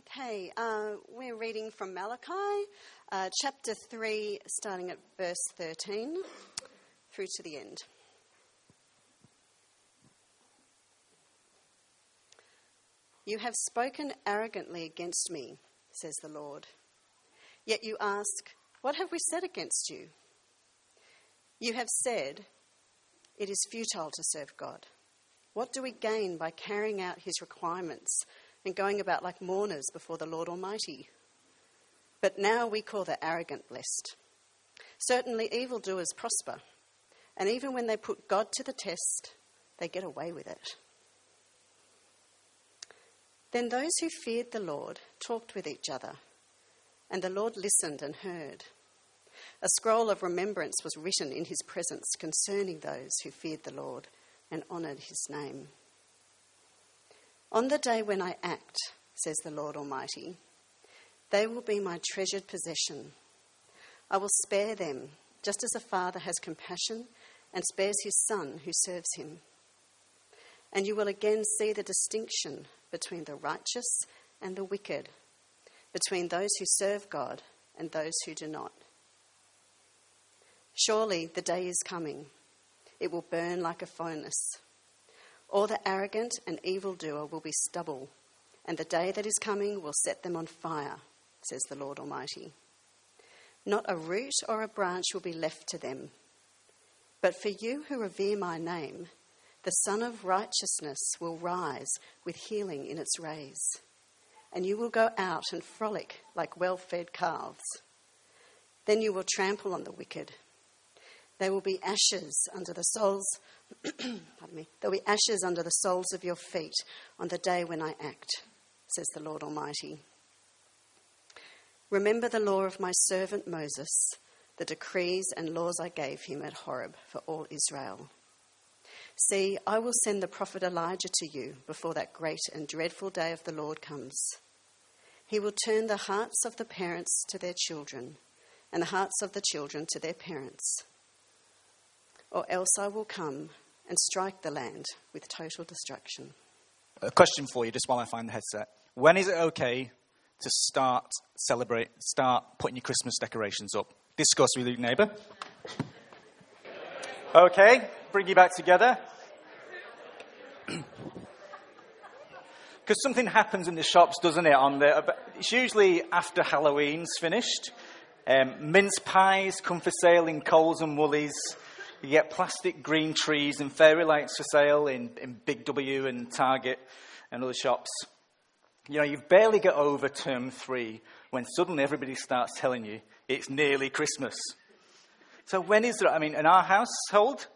Okay, uh, we're reading from Malachi, uh, chapter 3, starting at verse 13 through to the end. You have spoken arrogantly against me, says the Lord. Yet you ask, What have we said against you? You have said, It is futile to serve God. What do we gain by carrying out his requirements and going about like mourners before the Lord Almighty? But now we call the arrogant blessed. Certainly, evildoers prosper, and even when they put God to the test, they get away with it. Then those who feared the Lord talked with each other, and the Lord listened and heard. A scroll of remembrance was written in his presence concerning those who feared the Lord and honoured his name. On the day when I act, says the Lord Almighty, they will be my treasured possession. I will spare them, just as a father has compassion and spares his son who serves him. And you will again see the distinction between the righteous and the wicked, between those who serve God and those who do not. Surely the day is coming, it will burn like a furnace. All the arrogant and evildoer will be stubble, and the day that is coming will set them on fire, says the Lord Almighty. Not a root or a branch will be left to them. But for you who revere my name, the Sun of Righteousness will rise with healing in its rays, and you will go out and frolic like well fed calves. Then you will trample on the wicked. There will be ashes under the soles, pardon me, there will be ashes under the soles of your feet on the day when I act, says the Lord Almighty. Remember the law of my servant Moses, the decrees and laws I gave him at Horeb for all Israel. See, I will send the prophet Elijah to you before that great and dreadful day of the Lord comes. He will turn the hearts of the parents to their children, and the hearts of the children to their parents. Or else I will come and strike the land with total destruction. A question for you, just while I find the headset. When is it okay to start celebrate, start putting your Christmas decorations up? Discuss with your neighbour. Okay, bring you back together. Because something happens in the shops, doesn't it? On the, it's usually after Halloween's finished. Um, mince pies come for sale in Coles and Woolies. You get plastic green trees and fairy lights for sale in, in Big W and Target and other shops. You know, you've barely got over term three when suddenly everybody starts telling you it's nearly Christmas. So when is it? I mean, in our household,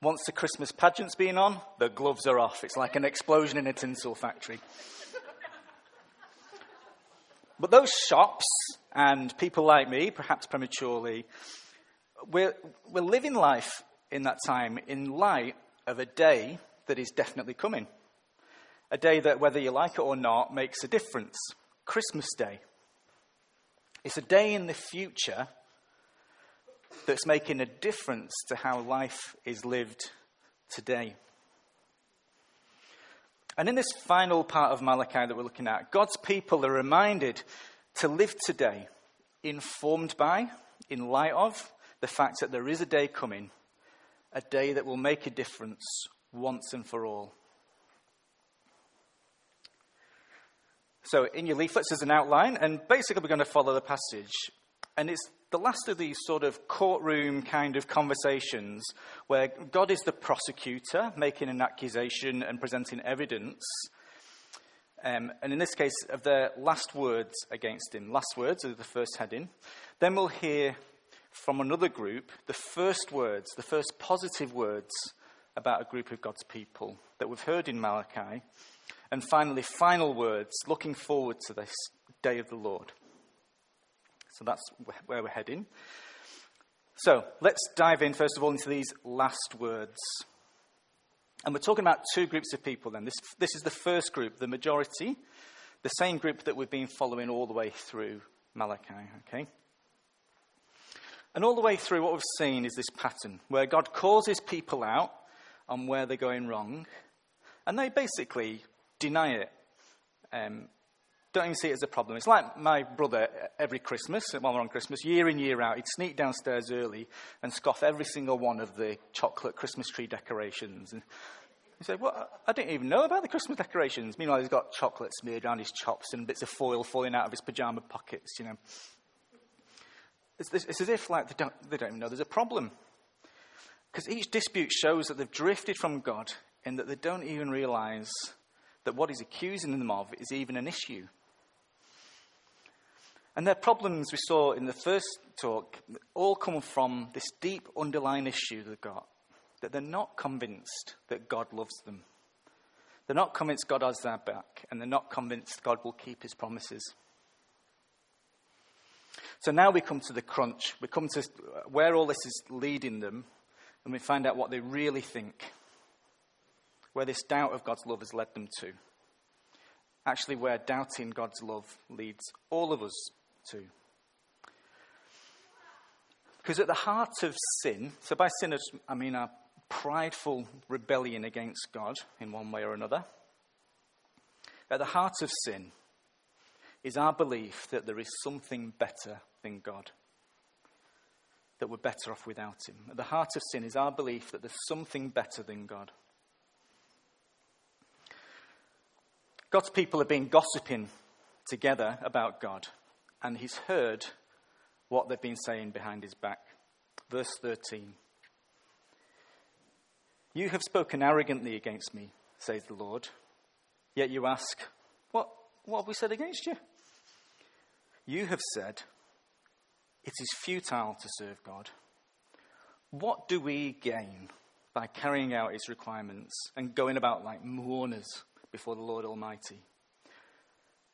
once the Christmas pageant's been on, the gloves are off. It's like an explosion in a tinsel factory. but those shops and people like me, perhaps prematurely, we're, we're living life in that time in light of a day that is definitely coming. A day that, whether you like it or not, makes a difference. Christmas Day. It's a day in the future that's making a difference to how life is lived today. And in this final part of Malachi that we're looking at, God's people are reminded to live today informed by, in light of, the fact that there is a day coming, a day that will make a difference once and for all. So, in your leaflets, there's an outline, and basically, we're going to follow the passage. And it's the last of these sort of courtroom kind of conversations where God is the prosecutor making an accusation and presenting evidence. Um, and in this case, of their last words against him. Last words are the first heading. Then we'll hear from another group the first words, the first positive words about a group of God's people that we've heard in Malachi. And finally, final words looking forward to this day of the Lord. So that's where we're heading. So let's dive in, first of all, into these last words. And we're talking about two groups of people then. This, this is the first group, the majority, the same group that we've been following all the way through Malachi, okay? And all the way through, what we've seen is this pattern where God calls his people out on where they're going wrong, and they basically deny it. Um, Don't even see it as a problem. It's like my brother every Christmas, while we're on Christmas, year in, year out, he'd sneak downstairs early and scoff every single one of the chocolate Christmas tree decorations. And he said, Well, I didn't even know about the Christmas decorations. Meanwhile, he's got chocolate smeared around his chops and bits of foil falling out of his pajama pockets, you know. It's, it's as if like they don't, they don't even know there's a problem. Because each dispute shows that they've drifted from God in that they don't even realize that what he's accusing them of is even an issue. And their problems we saw in the first talk all come from this deep underlying issue they've got that they're not convinced that God loves them. They're not convinced God has their back, and they're not convinced God will keep his promises. So now we come to the crunch. We come to where all this is leading them, and we find out what they really think, where this doubt of God's love has led them to. Actually, where doubting God's love leads all of us to. Because at the heart of sin, so by sin I mean our prideful rebellion against God in one way or another, at the heart of sin is our belief that there is something better than God, that we're better off without Him. At the heart of sin is our belief that there's something better than God. God's people have been gossiping together about God and he's heard what they've been saying behind his back. Verse 13 You have spoken arrogantly against me, says the Lord. Yet you ask, What, what have we said against you? You have said, It is futile to serve God. What do we gain by carrying out his requirements and going about like mourners before the Lord Almighty?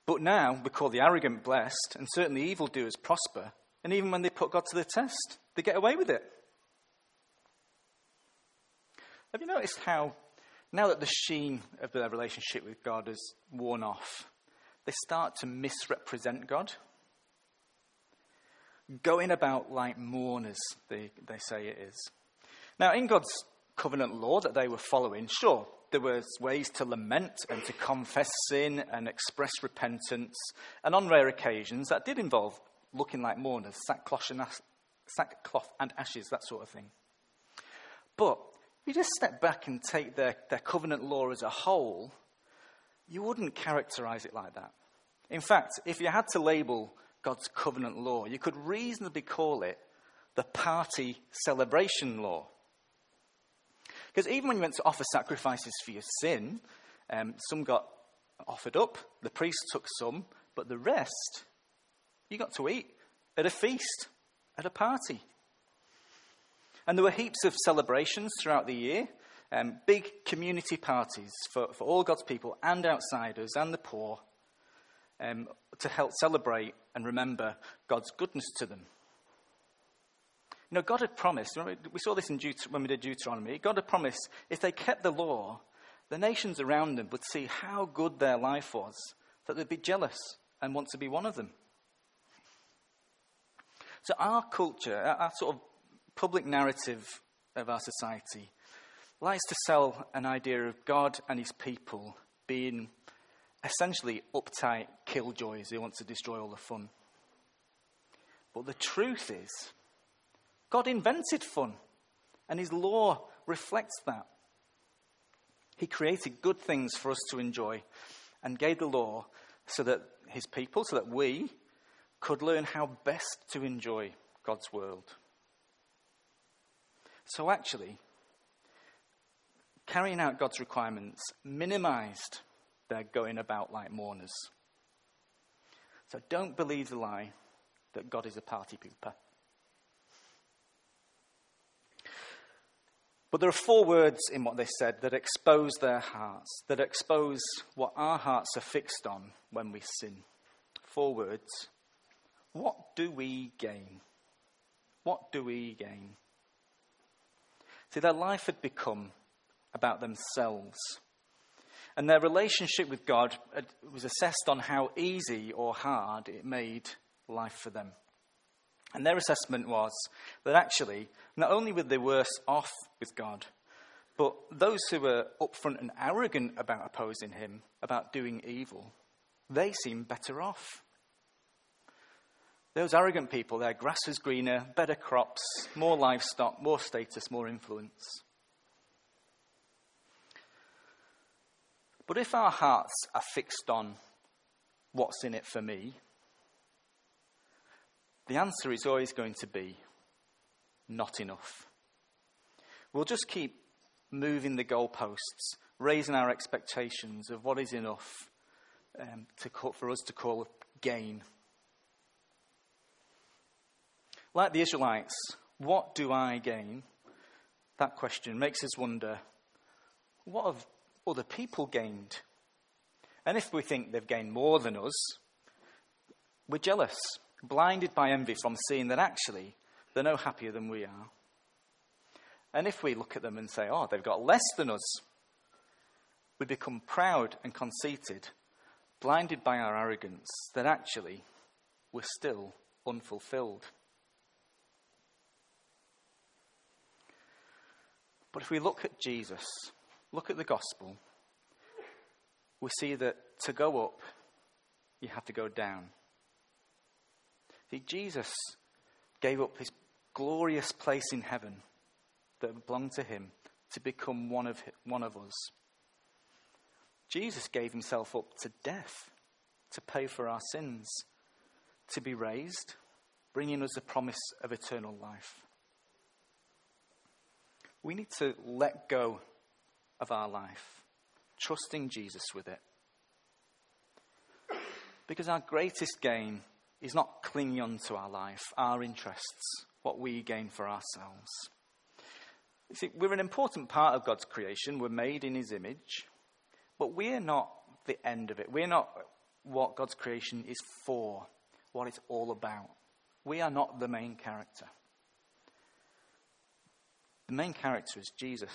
But now we call the arrogant blessed, and certainly evildoers prosper. And even when they put God to the test, they get away with it. Have you noticed how, now that the sheen of their relationship with God has worn off, they start to misrepresent God? Going about like mourners, they, they say it is. Now, in God's covenant law that they were following, sure, there were ways to lament and to confess sin and express repentance. And on rare occasions, that did involve looking like mourners, sackcloth and, sackcloth and ashes, that sort of thing. But if you just step back and take their, their covenant law as a whole, you wouldn't characterize it like that. In fact, if you had to label God's covenant law, you could reasonably call it the party celebration law. Because even when you went to offer sacrifices for your sin, um, some got offered up, the priest took some, but the rest you got to eat at a feast, at a party. And there were heaps of celebrations throughout the year, um, big community parties for, for all God's people and outsiders and the poor um, to help celebrate and remember God's goodness to them. You know, God had promised, we saw this in Deut- when we did Deuteronomy, God had promised if they kept the law, the nations around them would see how good their life was, that they'd be jealous and want to be one of them. So, our culture, our sort of public narrative of our society, likes to sell an idea of God and his people being essentially uptight killjoys who want to destroy all the fun. But the truth is, God invented fun, and His law reflects that. He created good things for us to enjoy and gave the law so that His people, so that we could learn how best to enjoy God's world. So, actually, carrying out God's requirements minimized their going about like mourners. So, don't believe the lie that God is a party pooper. But there are four words in what they said that expose their hearts, that expose what our hearts are fixed on when we sin. Four words. What do we gain? What do we gain? See, their life had become about themselves. And their relationship with God uh, was assessed on how easy or hard it made life for them. And their assessment was that actually, not only were they worse off with God, but those who were upfront and arrogant about opposing him, about doing evil, they seemed better off. Those arrogant people, their grass was greener, better crops, more livestock, more status, more influence. But if our hearts are fixed on what's in it for me, the answer is always going to be not enough. We'll just keep moving the goalposts, raising our expectations of what is enough um, to call, for us to call a gain. Like the Israelites, what do I gain? That question makes us wonder what have other people gained? And if we think they've gained more than us, we're jealous, blinded by envy from seeing that actually they're no happier than we are. And if we look at them and say, oh, they've got less than us, we become proud and conceited, blinded by our arrogance that actually we're still unfulfilled. But if we look at Jesus, look at the gospel, we see that to go up, you have to go down. See, Jesus gave up his glorious place in heaven that belonged to him to become one of, one of us. Jesus gave himself up to death to pay for our sins, to be raised, bringing us the promise of eternal life. We need to let go of our life, trusting Jesus with it. Because our greatest gain is not clinging on to our life, our interests, what we gain for ourselves. You see, we're an important part of God's creation. We're made in His image. But we're not the end of it. We're not what God's creation is for, what it's all about. We are not the main character. The main character is Jesus.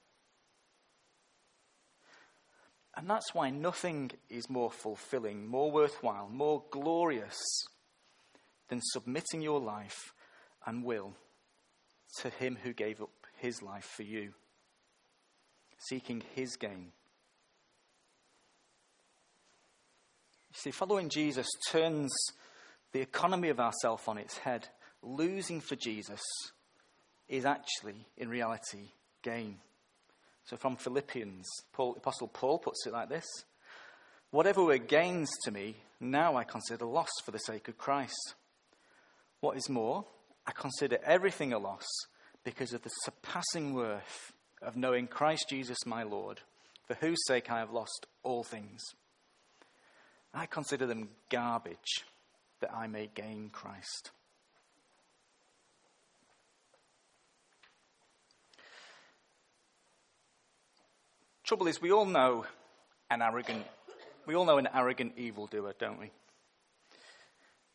And that's why nothing is more fulfilling, more worthwhile, more glorious than submitting your life and will to Him who gave up His life for you, seeking His gain. You see, following Jesus turns the economy of ourself on its head. Losing for Jesus is actually, in reality, gain. So from Philippians, Paul, Apostle Paul puts it like this Whatever were gains to me, now I consider loss for the sake of Christ. What is more, I consider everything a loss because of the surpassing worth of knowing Christ Jesus my Lord, for whose sake I have lost all things. I consider them garbage that I may gain Christ. Trouble is, we all know an arrogant, we all know an arrogant evildoer, don't we?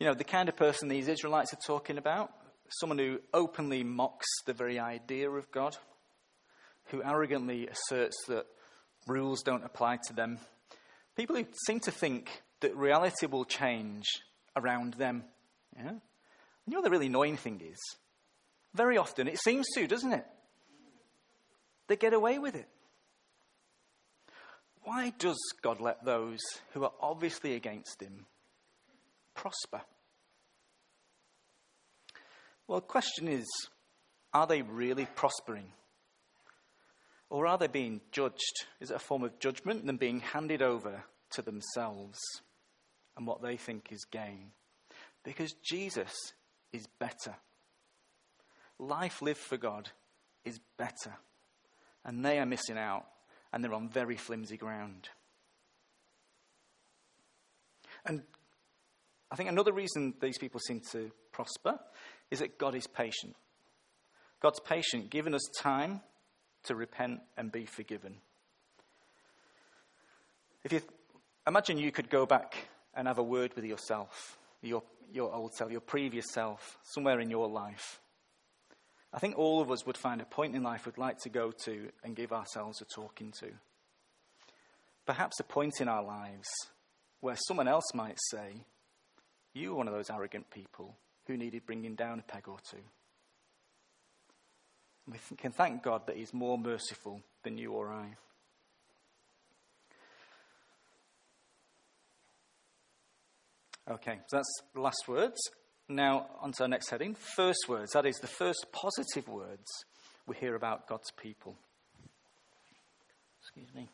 You know, the kind of person these Israelites are talking about, someone who openly mocks the very idea of God, who arrogantly asserts that rules don't apply to them. People who seem to think that reality will change around them. Yeah? And you know the really annoying thing is? Very often it seems to, doesn't it? They get away with it. Why does God let those who are obviously against him prosper? Well, the question is are they really prospering? Or are they being judged? Is it a form of judgment and being handed over to themselves and what they think is gain? Because Jesus is better. Life lived for God is better. And they are missing out and they're on very flimsy ground. And I think another reason these people seem to prosper is that God is patient. God's patient, giving us time to repent and be forgiven. If you imagine you could go back and have a word with yourself, your, your old self, your previous self, somewhere in your life. I think all of us would find a point in life we'd like to go to and give ourselves a talking to. Perhaps a point in our lives where someone else might say, You were one of those arrogant people who needed bringing down a peg or two. We can thank God that He's more merciful than you or I. Okay, so that's the last words. Now, on to our next heading first words. That is the first positive words we hear about God's people. Excuse me.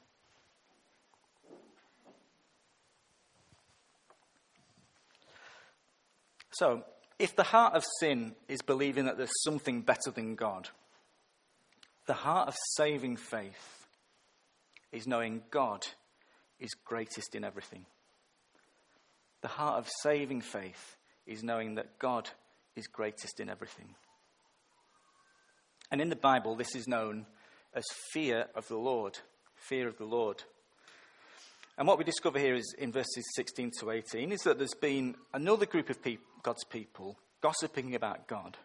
So, if the heart of sin is believing that there's something better than God, the heart of saving faith is knowing God is greatest in everything. The heart of saving faith is knowing that God is greatest in everything. And in the Bible, this is known as fear of the Lord. Fear of the Lord. And what we discover here is in verses 16 to 18 is that there's been another group of God's people gossiping about God,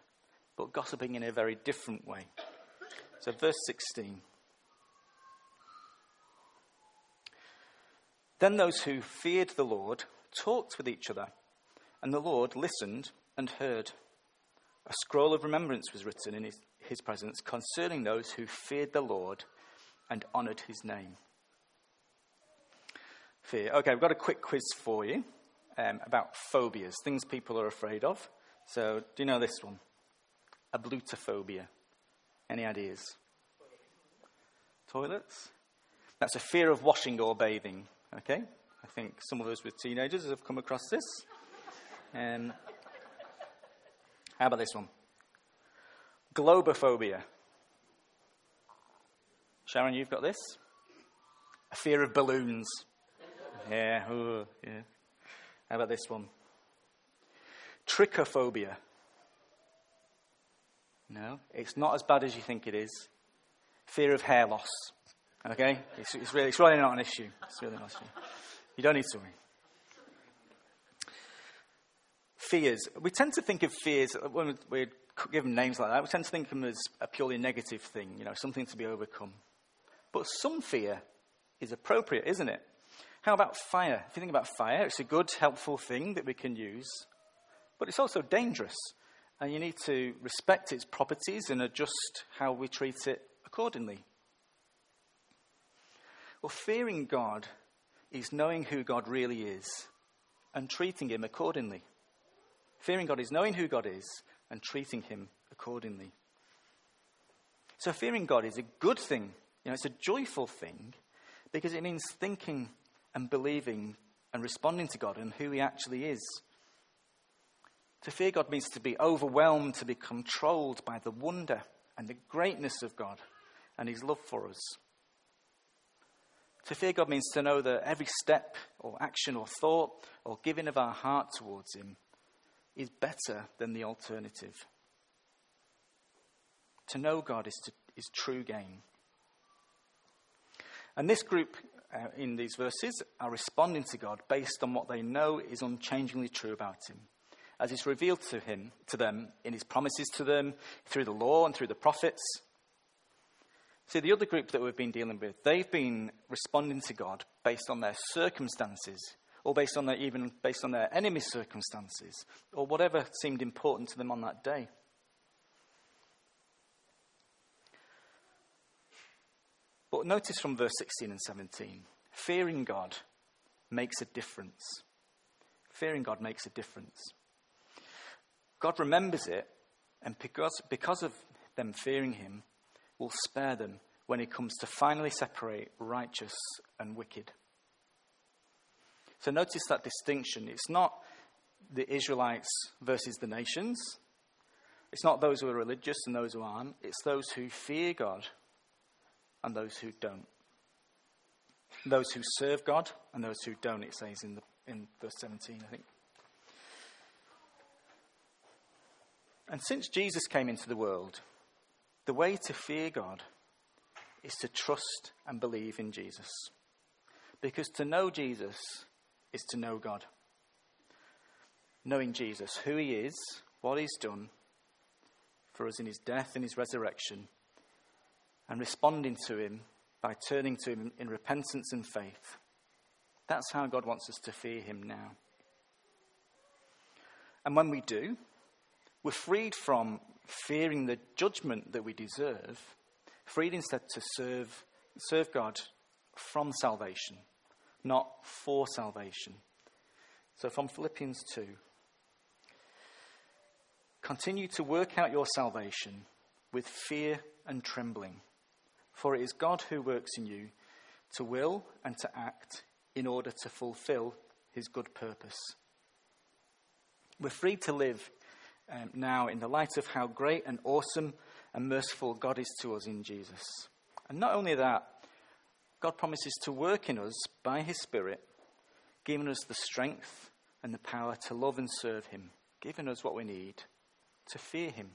but gossiping in a very different way. So, verse 16. Then those who feared the Lord talked with each other, and the Lord listened and heard. A scroll of remembrance was written in his, his presence concerning those who feared the Lord and honoured his name. Fear. Okay, we've got a quick quiz for you um, about phobias, things people are afraid of. So, do you know this one? Ablutophobia. Any ideas? Toilets? That's a fear of washing or bathing. Okay? I think some of us with teenagers have come across this. Um, how about this one? Globophobia. Sharon, you've got this? A fear of balloons. Yeah, ooh, yeah. How about this one? Trichophobia. No, it's not as bad as you think it is. Fear of hair loss. Okay? It's, it's, really, it's really not an issue. It's really not an issue. You don't need to worry. Fears. We tend to think of fears, uh, when we give them names like that, we tend to think of them as a purely negative thing, you know, something to be overcome. But some fear is appropriate, isn't it? How about fire? If you think about fire, it's a good, helpful thing that we can use, but it's also dangerous. And you need to respect its properties and adjust how we treat it accordingly. Well, fearing God is knowing who God really is and treating him accordingly. Fearing God is knowing who God is and treating him accordingly. So, fearing God is a good thing. You know, it's a joyful thing because it means thinking and believing and responding to God and who he actually is. To fear God means to be overwhelmed, to be controlled by the wonder and the greatness of God and his love for us. To fear God means to know that every step or action or thought or giving of our heart towards Him is better than the alternative. To know God is, to, is true gain. And this group uh, in these verses are responding to God based on what they know is unchangingly true about Him, as it's revealed to Him, to them, in His promises to them, through the law and through the prophets. See, the other group that we've been dealing with, they've been responding to God based on their circumstances, or based on their, even based on their enemy's circumstances, or whatever seemed important to them on that day. But notice from verse 16 and 17 fearing God makes a difference. Fearing God makes a difference. God remembers it, and because, because of them fearing Him, will spare them when it comes to finally separate righteous and wicked. So notice that distinction. It's not the Israelites versus the nations. It's not those who are religious and those who aren't. It's those who fear God and those who don't. Those who serve God and those who don't, it says in, the, in verse 17, I think. And since Jesus came into the world, the way to fear God is to trust and believe in Jesus. Because to know Jesus is to know God. knowing Jesus, who he is, what he's done for us in his death and his resurrection, and responding to him by turning to him in repentance and faith. That's how God wants us to fear him now. And when we do, we're freed from fearing the judgment that we deserve, freed instead to serve, serve God from salvation, not for salvation. So from Philippians 2 Continue to work out your salvation with fear and trembling, for it is God who works in you to will and to act in order to fulfill his good purpose. We're free to live um, now in the light of how great and awesome and merciful God is to us in Jesus. And not only that, God promises to work in us by his Spirit, giving us the strength and the power to love and serve him, giving us what we need to fear him.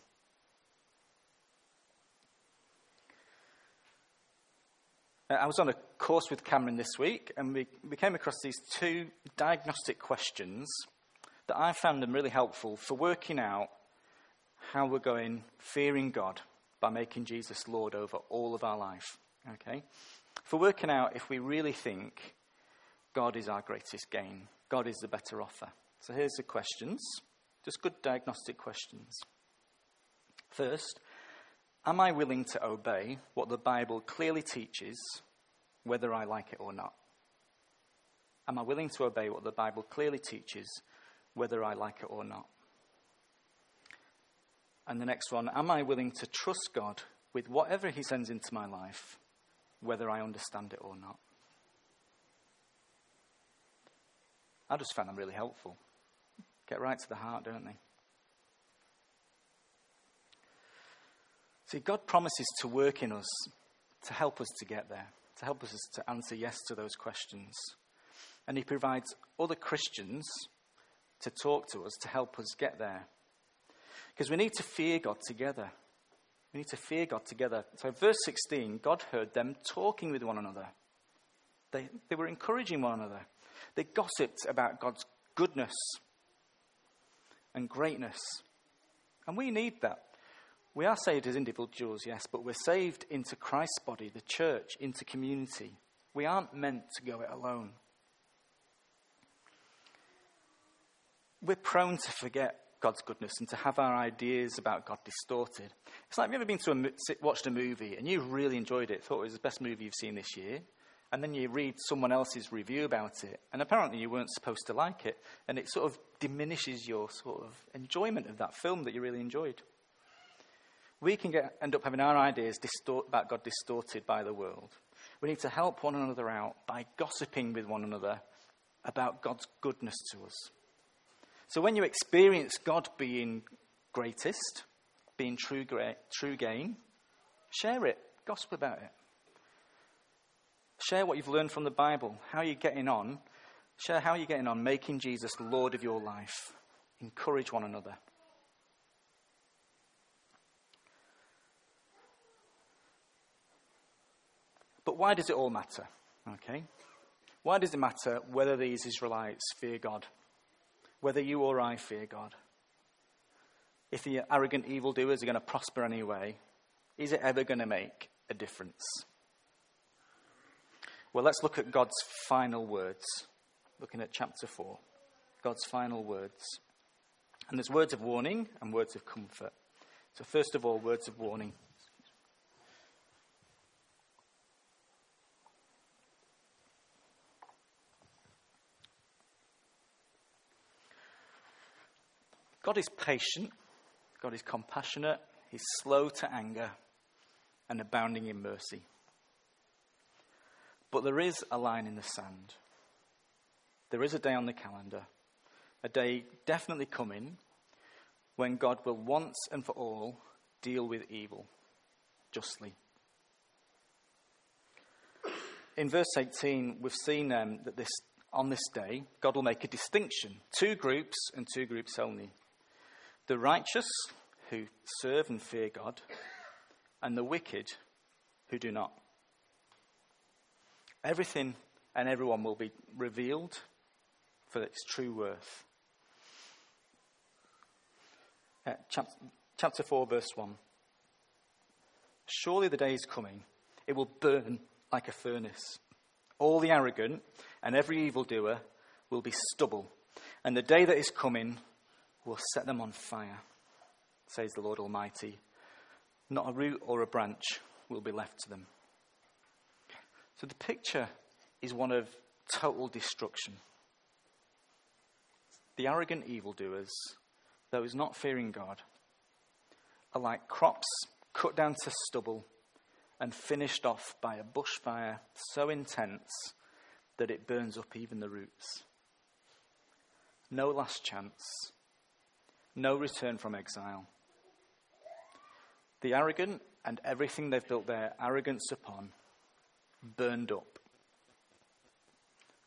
Uh, I was on a course with Cameron this week, and we, we came across these two diagnostic questions that I found them really helpful for working out how we're going fearing God by making Jesus Lord over all of our life. Okay? For working out if we really think God is our greatest gain, God is the better offer. So here's the questions. Just good diagnostic questions. First, am I willing to obey what the Bible clearly teaches, whether I like it or not? Am I willing to obey what the Bible clearly teaches, whether I like it or not? And the next one, am I willing to trust God with whatever He sends into my life, whether I understand it or not? I just found them really helpful. Get right to the heart, don't they? See, God promises to work in us to help us to get there, to help us to answer yes to those questions. And He provides other Christians to talk to us to help us get there. Because we need to fear God together. We need to fear God together. So, verse 16, God heard them talking with one another. They, they were encouraging one another. They gossiped about God's goodness and greatness. And we need that. We are saved as individuals, yes, but we're saved into Christ's body, the church, into community. We aren't meant to go it alone. We're prone to forget God's goodness and to have our ideas about God distorted. It's like have you ever been to a, watched a movie and you really enjoyed it, thought it was the best movie you've seen this year, and then you read someone else's review about it, and apparently you weren't supposed to like it, and it sort of diminishes your sort of enjoyment of that film that you really enjoyed. We can get, end up having our ideas distort, about God distorted by the world. We need to help one another out by gossiping with one another about God's goodness to us. So when you experience God being greatest, being true, true gain, share it, gossip about it. Share what you've learned from the Bible, how you're getting on. Share how you're getting on making Jesus Lord of your life. Encourage one another. But why does it all matter? Okay? Why does it matter whether these Israelites fear God? Whether you or I fear God? If the arrogant evildoers are going to prosper anyway, is it ever going to make a difference? Well, let's look at God's final words. Looking at chapter 4. God's final words. And there's words of warning and words of comfort. So, first of all, words of warning. God is patient, God is compassionate, He's slow to anger, and abounding in mercy. But there is a line in the sand. There is a day on the calendar, a day definitely coming when God will once and for all deal with evil justly. In verse 18, we've seen um, that this, on this day, God will make a distinction two groups and two groups only the righteous who serve and fear God, and the wicked who do not. Everything and everyone will be revealed for its true worth. uh, chapter, chapter 4, verse 1. Surely the day is coming, it will burn like a furnace. All the arrogant and every evildoer will be stubble, and the day that is coming will set them on fire, says the Lord Almighty. Not a root or a branch will be left to them. So the picture is one of total destruction. The arrogant evildoers, those not fearing God, are like crops cut down to stubble and finished off by a bushfire so intense that it burns up even the roots. No last chance, no return from exile. The arrogant and everything they've built their arrogance upon burned up.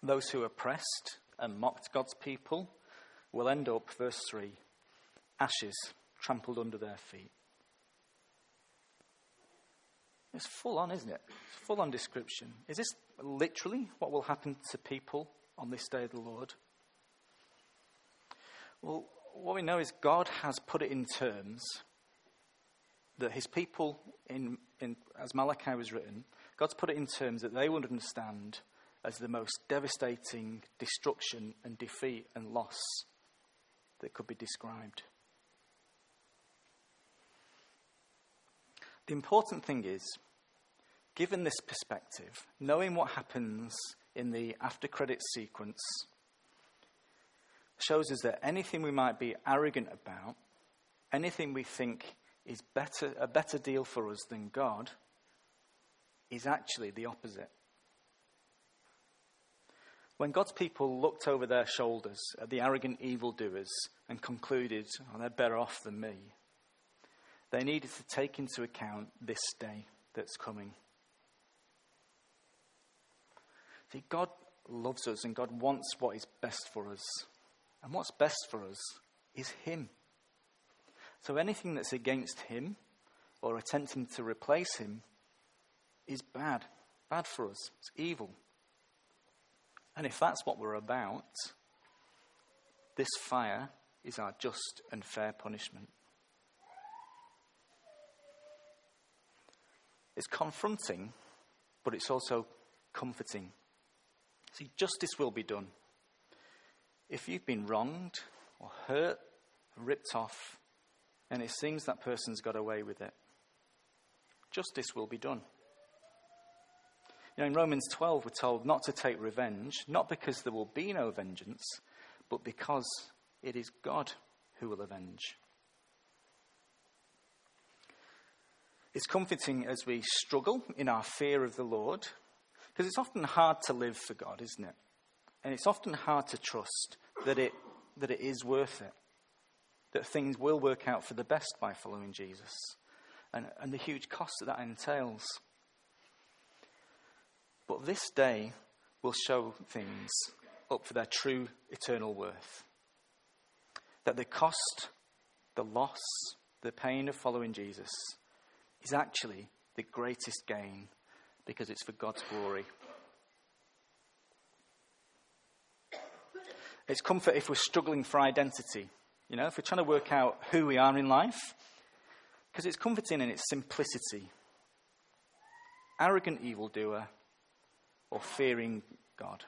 Those who oppressed and mocked God's people will end up, verse 3, ashes trampled under their feet. It's full on, isn't it? It's full on description. Is this literally what will happen to people on this day of the Lord? Well, what we know is God has put it in terms that his people, in, in, as Malachi was written, God's put it in terms that they would understand as the most devastating destruction and defeat and loss that could be described. The important thing is, given this perspective, knowing what happens in the after credits sequence shows us that anything we might be arrogant about, anything we think is better, a better deal for us than God, is actually the opposite. When God's people looked over their shoulders at the arrogant evildoers and concluded, oh, they're better off than me, they needed to take into account this day that's coming. See, God loves us and God wants what is best for us. And what's best for us is Him. So anything that's against Him or attempting to replace Him is bad. Bad for us. It's evil. And if that's what we're about, this fire is our just and fair punishment. It's confronting, but it's also comforting. See, justice will be done. If you've been wronged or hurt, ripped off, and it seems that person's got away with it, justice will be done. You know, in Romans 12, we're told not to take revenge, not because there will be no vengeance, but because it is God who will avenge. It's comforting as we struggle in our fear of the Lord, because it's often hard to live for God, isn't it? And it's often hard to trust that it, that it is worth it, that things will work out for the best by following Jesus, and, and the huge cost that that entails. But this day will show things up for their true eternal worth. That the cost, the loss, the pain of following Jesus is actually the greatest gain because it's for God's glory. It's comfort if we're struggling for identity, you know, if we're trying to work out who we are in life, because it's comforting in its simplicity. Arrogant evildoer or fearing God,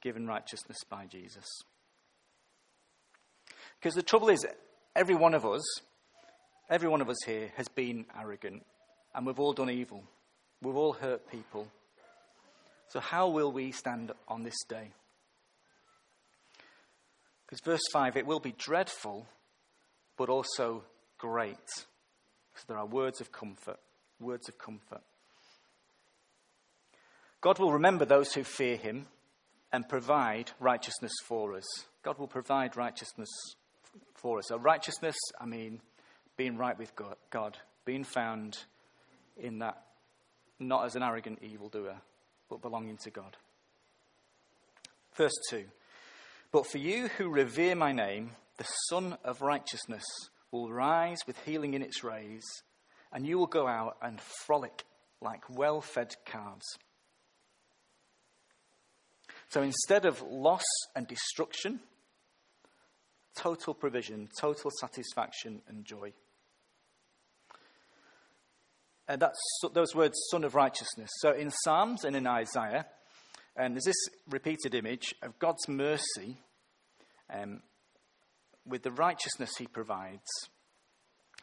given righteousness by Jesus. Because the trouble is, every one of us, every one of us here has been arrogant, and we've all done evil. We've all hurt people. So, how will we stand on this day? Because verse 5 it will be dreadful, but also great. Because there are words of comfort. Words of comfort. God will remember those who fear him and provide righteousness for us. God will provide righteousness for us. So, righteousness, I mean, being right with God, being found in that, not as an arrogant evildoer, but belonging to God. Verse 2 But for you who revere my name, the Sun of Righteousness will rise with healing in its rays, and you will go out and frolic like well fed calves. So instead of loss and destruction, total provision, total satisfaction and joy. And that's those words, son of righteousness. So in Psalms and in Isaiah, um, there's this repeated image of God's mercy um, with the righteousness he provides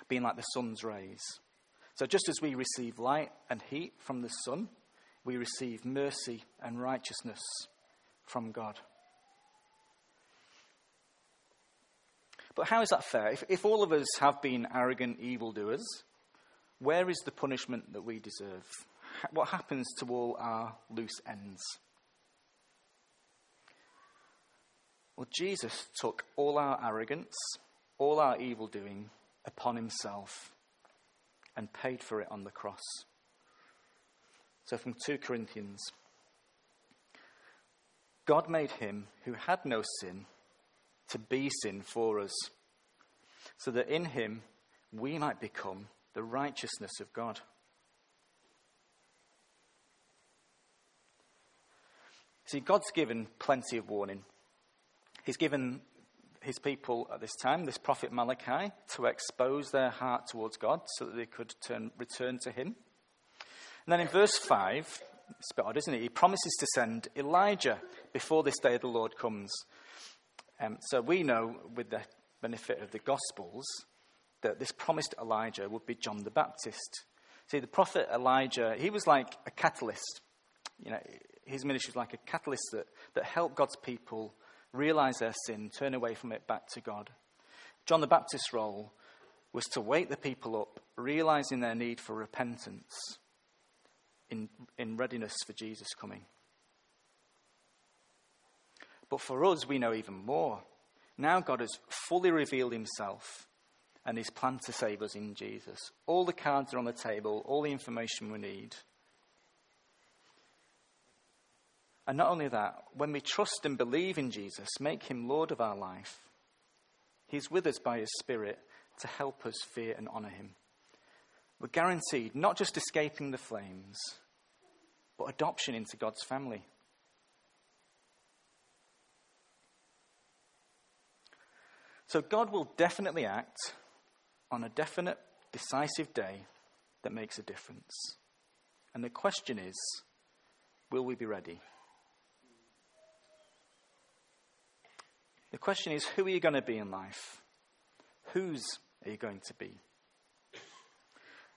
being like the sun's rays. So just as we receive light and heat from the sun, we receive mercy and righteousness from God. But how is that fair? If, if all of us have been arrogant evildoers, where is the punishment that we deserve? What happens to all our loose ends? Well, Jesus took all our arrogance, all our evil doing upon himself and paid for it on the cross. So, from 2 Corinthians God made him who had no sin to be sin for us, so that in him we might become the righteousness of God. See, God's given plenty of warning. He's given his people at this time, this prophet Malachi, to expose their heart towards God so that they could turn, return to him. And then in verse 5, it's a bit odd, isn't it? He promises to send Elijah before this day of the Lord comes. Um, so we know, with the benefit of the Gospels, that this promised Elijah would be John the Baptist. See, the prophet Elijah, he was like a catalyst. You know, his ministry was like a catalyst that, that helped God's people realize their sin, turn away from it back to God. John the Baptist's role was to wake the people up, realizing their need for repentance in, in readiness for Jesus' coming. But for us, we know even more. Now God has fully revealed himself and his plan to save us in Jesus. All the cards are on the table, all the information we need. And not only that, when we trust and believe in Jesus, make him Lord of our life, he's with us by his Spirit to help us fear and honour him. We're guaranteed not just escaping the flames, but adoption into God's family. So God will definitely act on a definite, decisive day that makes a difference. And the question is will we be ready? The question is who are you going to be in life? Whose are you going to be?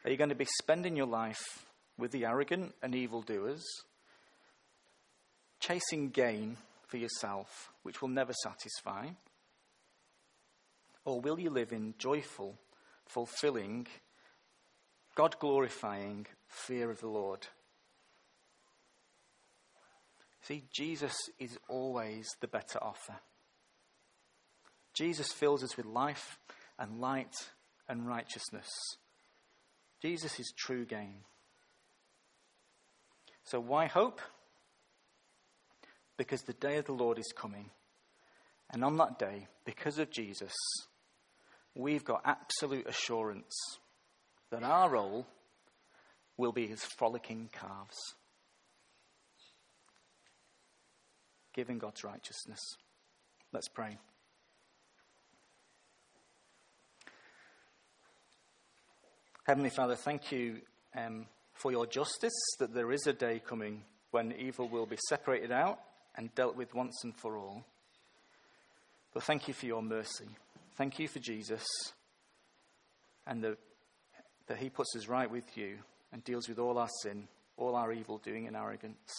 Are you going to be spending your life with the arrogant and evildoers, chasing gain for yourself, which will never satisfy? Or will you live in joyful, fulfilling, God glorifying fear of the Lord? See, Jesus is always the better offer. Jesus fills us with life and light and righteousness. Jesus is true gain. So, why hope? Because the day of the Lord is coming. And on that day, because of Jesus, we've got absolute assurance that our role will be his frolicking calves, giving God's righteousness. Let's pray. Heavenly Father, thank you um, for your justice, that there is a day coming when evil will be separated out and dealt with once and for all. But thank you for your mercy. Thank you for Jesus and the, that he puts us right with you and deals with all our sin, all our evil doing and arrogance.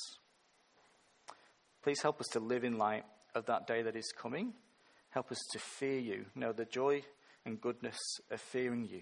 Please help us to live in light of that day that is coming. Help us to fear you, know the joy and goodness of fearing you.